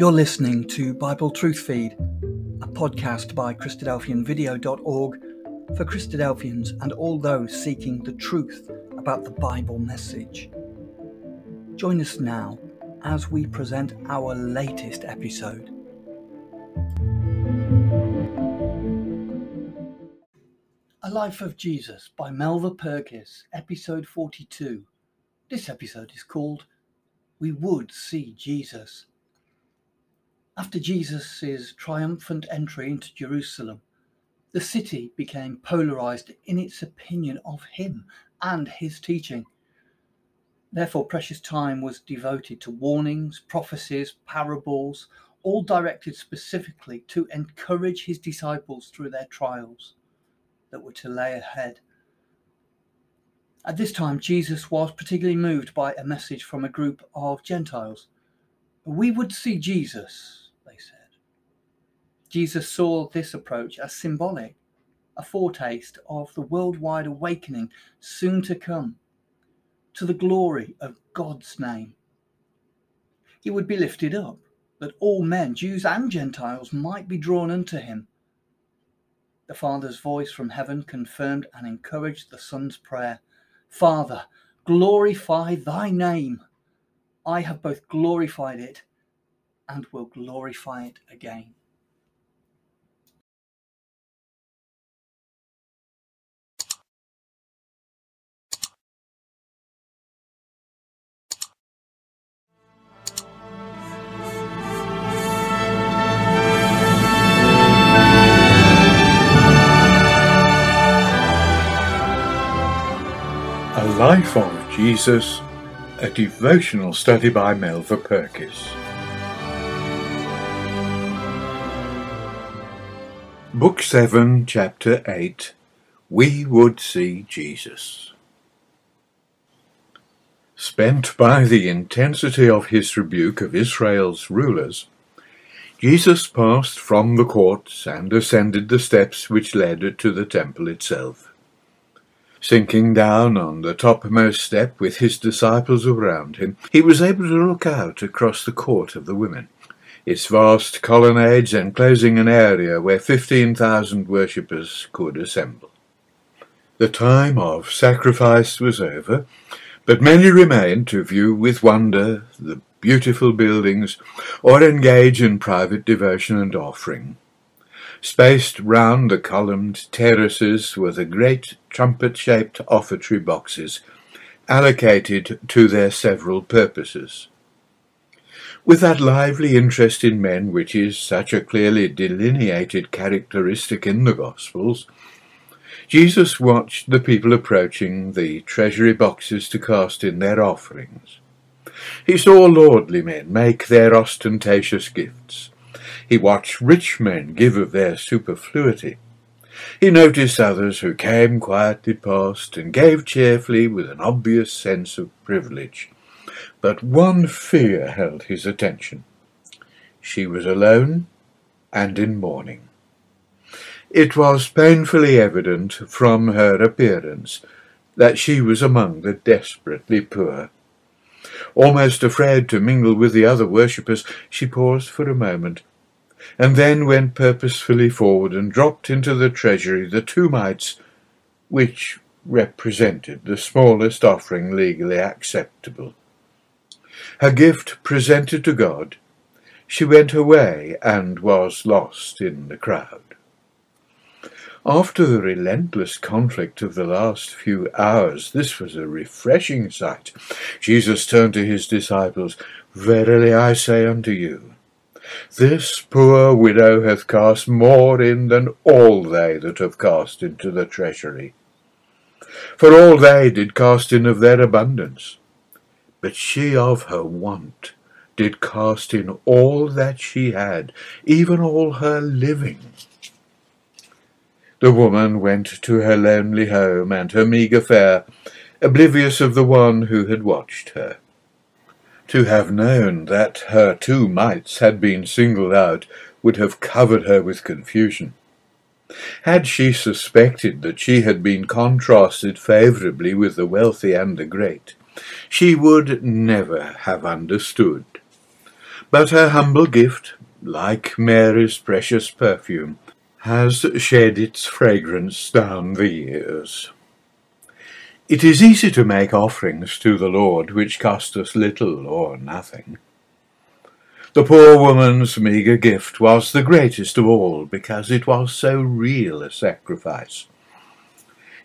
You're listening to Bible Truth Feed, a podcast by Christadelphianvideo.org for Christadelphians and all those seeking the truth about the Bible message. Join us now as we present our latest episode. A Life of Jesus by Melva Purkis, episode 42. This episode is called We Would See Jesus. After Jesus' triumphant entry into Jerusalem, the city became polarized in its opinion of him and his teaching. Therefore, precious time was devoted to warnings, prophecies, parables, all directed specifically to encourage his disciples through their trials that were to lay ahead. At this time, Jesus was particularly moved by a message from a group of Gentiles. We would see Jesus, they said. Jesus saw this approach as symbolic, a foretaste of the worldwide awakening soon to come, to the glory of God's name. He would be lifted up, that all men, Jews and Gentiles, might be drawn unto him. The Father's voice from heaven confirmed and encouraged the Son's prayer Father, glorify thy name. I have both glorified it and will glorify it again. A Life of Jesus, a devotional study by Melva Purkis. Book 7, Chapter 8 We Would See Jesus. Spent by the intensity of his rebuke of Israel's rulers, Jesus passed from the courts and ascended the steps which led to the temple itself. Sinking down on the topmost step with his disciples around him, he was able to look out across the court of the women, its vast colonnades enclosing an area where fifteen thousand worshippers could assemble. The time of sacrifice was over, but many remained to view with wonder the beautiful buildings or engage in private devotion and offering. Spaced round the columned terraces were the great trumpet-shaped offertory boxes, allocated to their several purposes. With that lively interest in men which is such a clearly delineated characteristic in the Gospels, Jesus watched the people approaching the treasury boxes to cast in their offerings. He saw lordly men make their ostentatious gifts, he watched rich men give of their superfluity. He noticed others who came quietly past and gave cheerfully with an obvious sense of privilege. But one fear held his attention. She was alone and in mourning. It was painfully evident from her appearance that she was among the desperately poor. Almost afraid to mingle with the other worshippers, she paused for a moment and then went purposefully forward and dropped into the treasury the two mites which represented the smallest offering legally acceptable. Her gift presented to God, she went away and was lost in the crowd. After the relentless conflict of the last few hours, this was a refreshing sight. Jesus turned to his disciples, Verily I say unto you, this poor widow hath cast more in than all they that have cast into the treasury. For all they did cast in of their abundance, but she of her want did cast in all that she had, even all her living. The woman went to her lonely home and her meagre fare, oblivious of the one who had watched her. To have known that her two mites had been singled out would have covered her with confusion. Had she suspected that she had been contrasted favourably with the wealthy and the great, she would never have understood. But her humble gift, like Mary's precious perfume, has shed its fragrance down the years. It is easy to make offerings to the Lord which cost us little or nothing. The poor woman's meagre gift was the greatest of all because it was so real a sacrifice.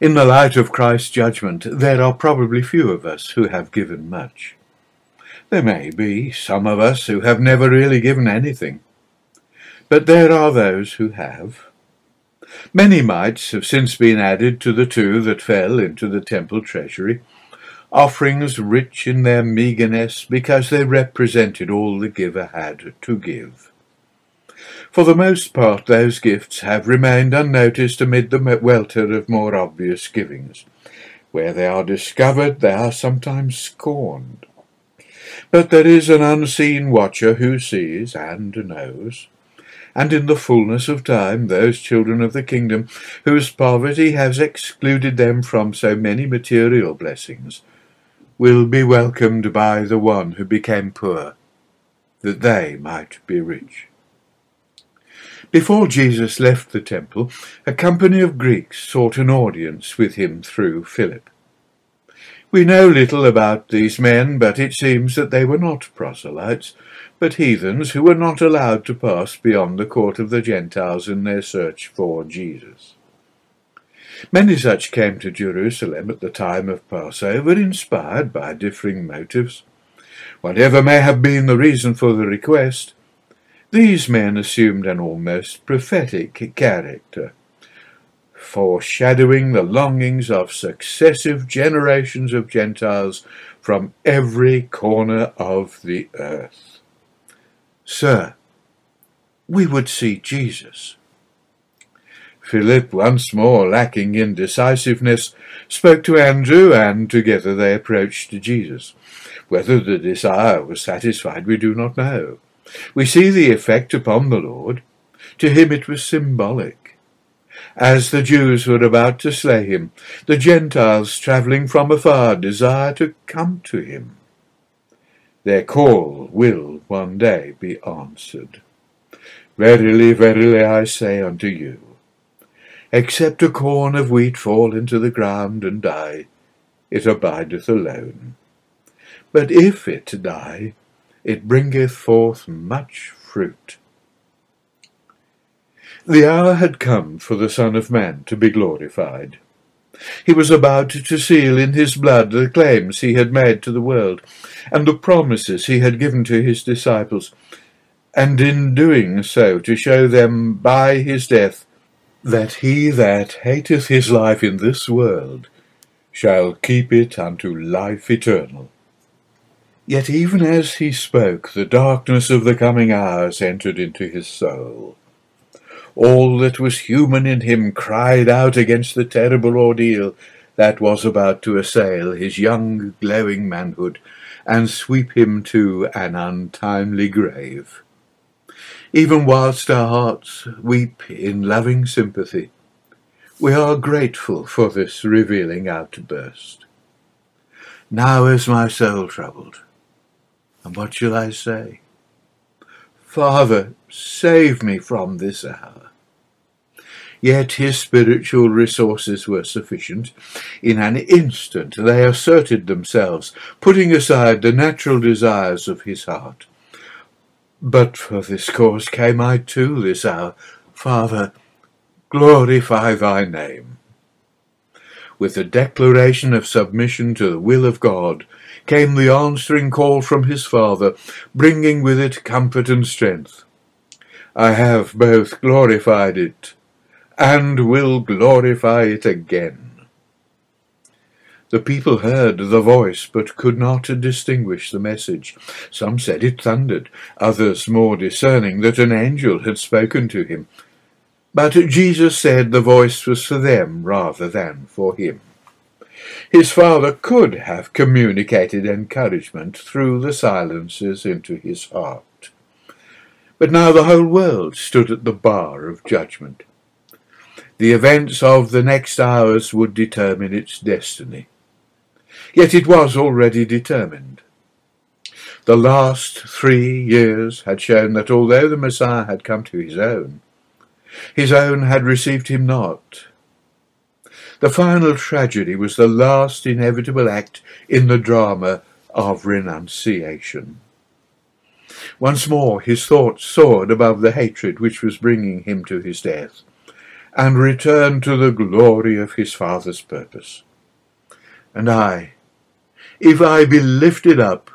In the light of Christ's judgment, there are probably few of us who have given much. There may be some of us who have never really given anything, but there are those who have. Many mites have since been added to the two that fell into the temple treasury, offerings rich in their meagreness because they represented all the giver had to give. For the most part, those gifts have remained unnoticed amid the welter of more obvious givings. Where they are discovered, they are sometimes scorned. But there is an unseen watcher who sees and knows and in the fullness of time those children of the kingdom whose poverty has excluded them from so many material blessings will be welcomed by the one who became poor, that they might be rich. Before Jesus left the temple, a company of Greeks sought an audience with him through Philip. We know little about these men, but it seems that they were not proselytes, but heathens who were not allowed to pass beyond the court of the Gentiles in their search for Jesus. Many such came to Jerusalem at the time of Passover, inspired by differing motives. Whatever may have been the reason for the request, these men assumed an almost prophetic character, foreshadowing the longings of successive generations of Gentiles from every corner of the earth. Sir, we would see Jesus. Philip, once more lacking in decisiveness, spoke to Andrew, and together they approached Jesus. Whether the desire was satisfied, we do not know. We see the effect upon the Lord. To him it was symbolic. As the Jews were about to slay him, the Gentiles travelling from afar desire to come to him. Their call will one day be answered. Verily, verily, I say unto you, except a corn of wheat fall into the ground and die, it abideth alone. But if it die, it bringeth forth much fruit. The hour had come for the Son of Man to be glorified. He was about to seal in his blood the claims he had made to the world, and the promises he had given to his disciples, and in doing so to show them by his death that he that hateth his life in this world shall keep it unto life eternal. Yet even as he spoke, the darkness of the coming hours entered into his soul. All that was human in him cried out against the terrible ordeal that was about to assail his young, glowing manhood and sweep him to an untimely grave. Even whilst our hearts weep in loving sympathy, we are grateful for this revealing outburst. Now is my soul troubled, and what shall I say? Father, save me from this hour. Yet his spiritual resources were sufficient. In an instant they asserted themselves, putting aside the natural desires of his heart. But for this cause came I to this hour. Father, glorify thy name. With the declaration of submission to the will of God came the answering call from his Father, bringing with it comfort and strength. I have both glorified it and will glorify it again. The people heard the voice, but could not distinguish the message. Some said it thundered, others, more discerning, that an angel had spoken to him. But Jesus said the voice was for them rather than for him. His father could have communicated encouragement through the silences into his heart. But now the whole world stood at the bar of judgment. The events of the next hours would determine its destiny. Yet it was already determined. The last three years had shown that although the Messiah had come to his own, his own had received him not. The final tragedy was the last inevitable act in the drama of renunciation. Once more his thoughts soared above the hatred which was bringing him to his death, and return to the glory of his Father's purpose. And I, if I be lifted up,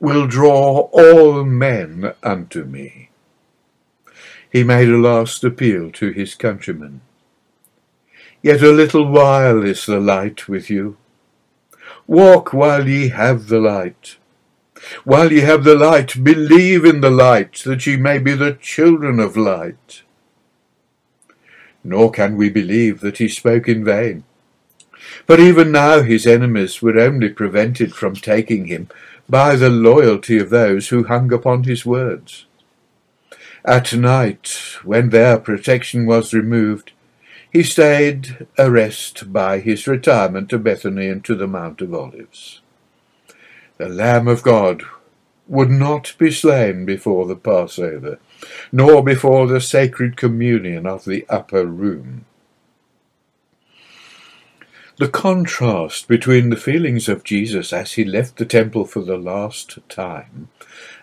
will draw all men unto me. He made a last appeal to his countrymen. Yet a little while is the light with you. Walk while ye have the light. While ye have the light, believe in the light, that ye may be the children of light. Nor can we believe that he spoke in vain. But even now his enemies were only prevented from taking him by the loyalty of those who hung upon his words. At night, when their protection was removed, he stayed a rest by his retirement to Bethany and to the Mount of Olives. The Lamb of God would not be slain before the Passover, nor before the sacred communion of the upper room. The contrast between the feelings of Jesus as he left the temple for the last time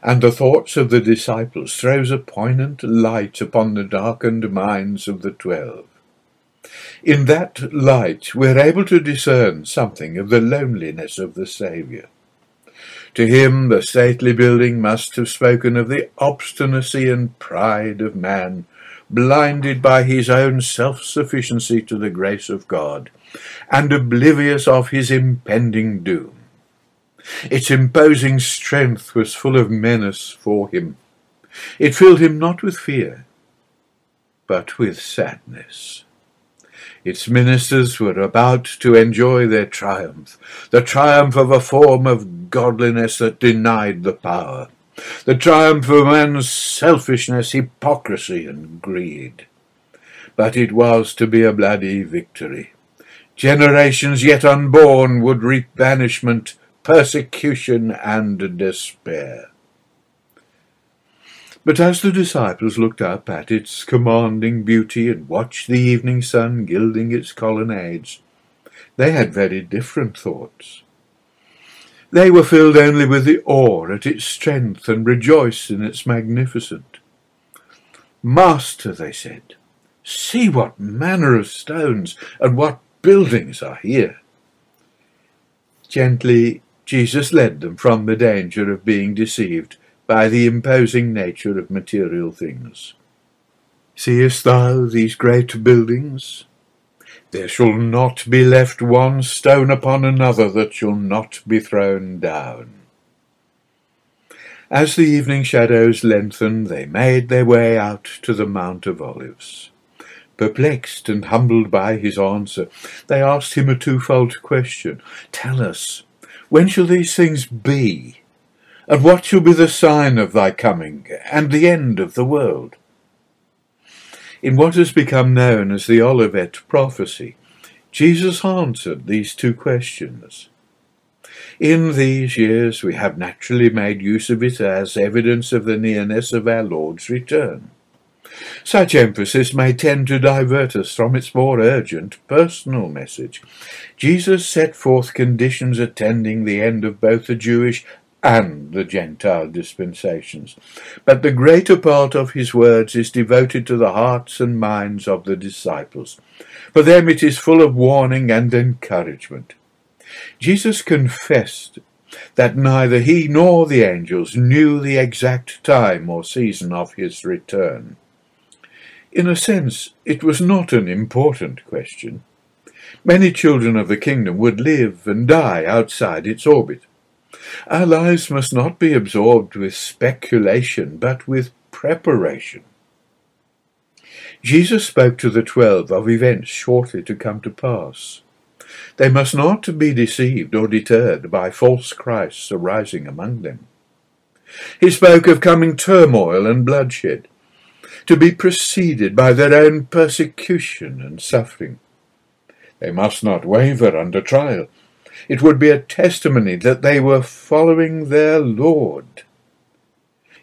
and the thoughts of the disciples throws a poignant light upon the darkened minds of the twelve. In that light we are able to discern something of the loneliness of the Saviour. To him the stately building must have spoken of the obstinacy and pride of man, blinded by his own self-sufficiency to the grace of God, and oblivious of his impending doom. Its imposing strength was full of menace for him. It filled him not with fear, but with sadness. Its ministers were about to enjoy their triumph, the triumph of a form of godliness that denied the power, the triumph of man's selfishness, hypocrisy, and greed. But it was to be a bloody victory. Generations yet unborn would reap banishment, persecution, and despair. But as the disciples looked up at its commanding beauty and watched the evening sun gilding its colonnades, they had very different thoughts. They were filled only with the awe at its strength and rejoiced in its magnificence. Master, they said, see what manner of stones and what buildings are here. Gently Jesus led them from the danger of being deceived by the imposing nature of material things. Seest thou these great buildings? There shall not be left one stone upon another that shall not be thrown down. As the evening shadows lengthened, they made their way out to the Mount of Olives. Perplexed and humbled by his answer, they asked him a twofold question. Tell us, when shall these things be? And what shall be the sign of thy coming, and the end of the world? In what has become known as the Olivet prophecy, Jesus answered these two questions. In these years we have naturally made use of it as evidence of the nearness of our Lord's return. Such emphasis may tend to divert us from its more urgent personal message. Jesus set forth conditions attending the end of both the Jewish and the Gentile dispensations. But the greater part of his words is devoted to the hearts and minds of the disciples. For them it is full of warning and encouragement. Jesus confessed that neither he nor the angels knew the exact time or season of his return. In a sense, it was not an important question. Many children of the kingdom would live and die outside its orbit. Our lives must not be absorbed with speculation, but with preparation. Jesus spoke to the twelve of events shortly to come to pass. They must not be deceived or deterred by false Christs arising among them. He spoke of coming turmoil and bloodshed, to be preceded by their own persecution and suffering. They must not waver under trial, It would be a testimony that they were following their Lord.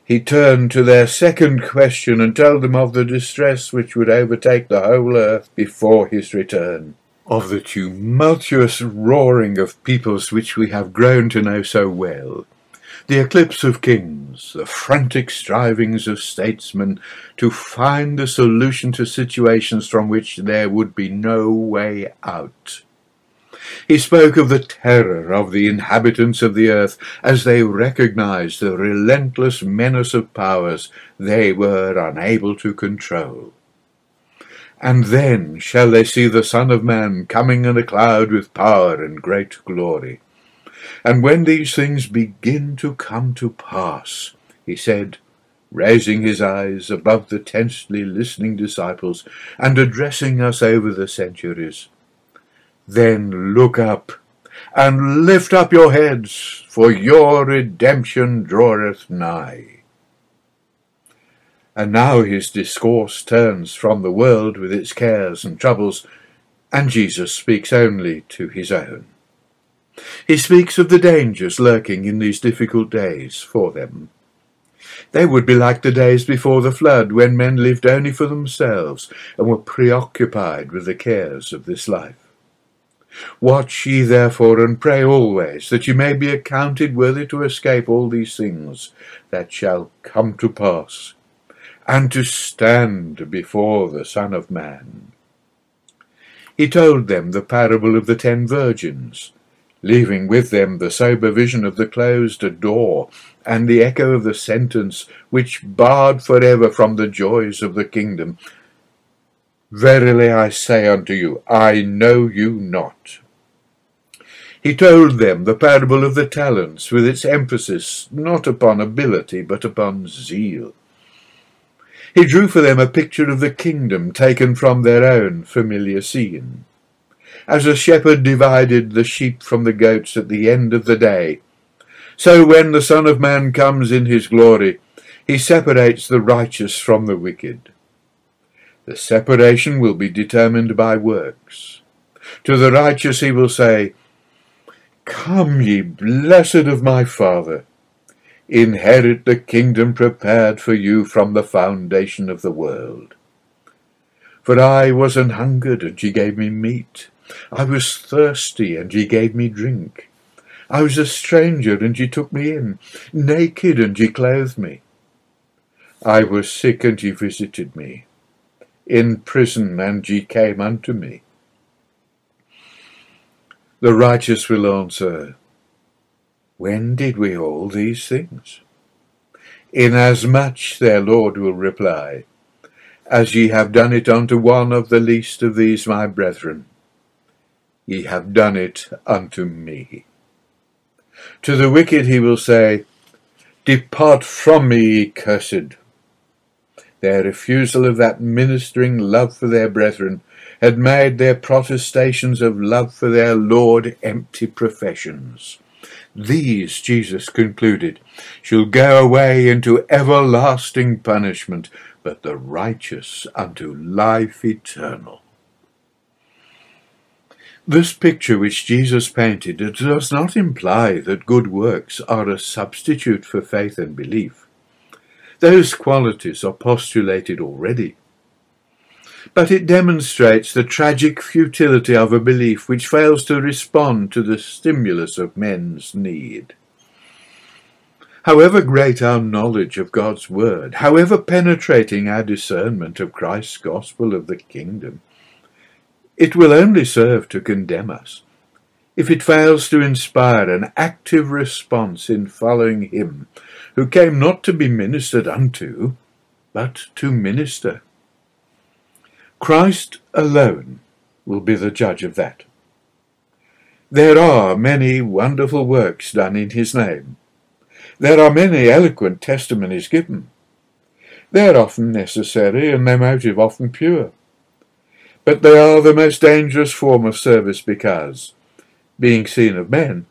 He turned to their second question and told them of the distress which would overtake the whole earth before his return, of the tumultuous roaring of peoples which we have grown to know so well, the eclipse of kings, the frantic strivings of statesmen to find a solution to situations from which there would be no way out. He spoke of the terror of the inhabitants of the earth as they recognized the relentless menace of powers they were unable to control. And then shall they see the Son of Man coming in a cloud with power and great glory. And when these things begin to come to pass, he said, raising his eyes above the tensely listening disciples and addressing us over the centuries, then look up, and lift up your heads, for your redemption draweth nigh. And now his discourse turns from the world with its cares and troubles, and Jesus speaks only to his own. He speaks of the dangers lurking in these difficult days for them. They would be like the days before the flood, when men lived only for themselves and were preoccupied with the cares of this life. Watch ye therefore and pray always, that ye may be accounted worthy to escape all these things that shall come to pass, and to stand before the Son of Man. He told them the parable of the ten virgins, leaving with them the sober vision of the closed door and the echo of the sentence which barred for ever from the joys of the kingdom Verily I say unto you, I know you not. He told them the parable of the talents, with its emphasis not upon ability, but upon zeal. He drew for them a picture of the kingdom taken from their own familiar scene. As a shepherd divided the sheep from the goats at the end of the day, so when the Son of Man comes in his glory, he separates the righteous from the wicked. The separation will be determined by works. To the righteous he will say, Come, ye blessed of my Father, inherit the kingdom prepared for you from the foundation of the world. For I was an hungered, and ye gave me meat. I was thirsty, and ye gave me drink. I was a stranger, and ye took me in, naked, and ye clothed me. I was sick, and ye visited me in prison, and ye came unto me. The righteous will answer, When did we all these things? Inasmuch, their Lord will reply, As ye have done it unto one of the least of these my brethren, ye have done it unto me. To the wicked he will say, Depart from me, ye cursed, their refusal of that ministering love for their brethren had made their protestations of love for their Lord empty professions. These, Jesus concluded, shall go away into everlasting punishment, but the righteous unto life eternal. This picture which Jesus painted does not imply that good works are a substitute for faith and belief. Those qualities are postulated already. But it demonstrates the tragic futility of a belief which fails to respond to the stimulus of men's need. However great our knowledge of God's Word, however penetrating our discernment of Christ's gospel of the kingdom, it will only serve to condemn us if it fails to inspire an active response in following Him who came not to be ministered unto, but to minister. Christ alone will be the judge of that. There are many wonderful works done in his name. There are many eloquent testimonies given. They are often necessary and their motive often pure. But they are the most dangerous form of service because, being seen of men,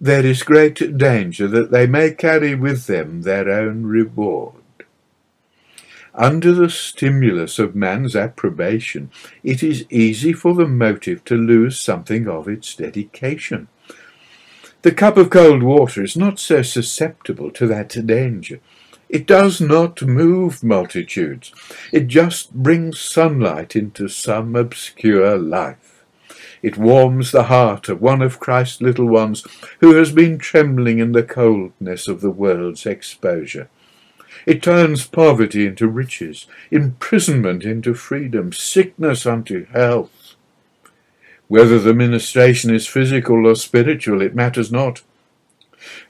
there is great danger that they may carry with them their own reward. Under the stimulus of man's approbation, it is easy for the motive to lose something of its dedication, The cup of cold water is not so susceptible to that danger. It does not move multitudes. It just brings sunlight into some obscure life. It warms the heart of one of Christ's little ones who has been trembling in the coldness of the world's exposure. It turns poverty into riches, imprisonment into freedom, sickness unto health. Whether the ministration is physical or spiritual, it matters not.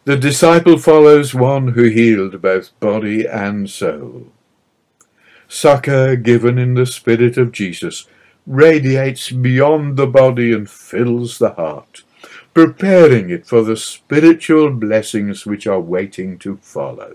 The disciple follows one who healed both body and soul. Succor given in the Spirit of Jesus radiates beyond the body and fills the heart, preparing it for the spiritual blessings which are waiting to follow.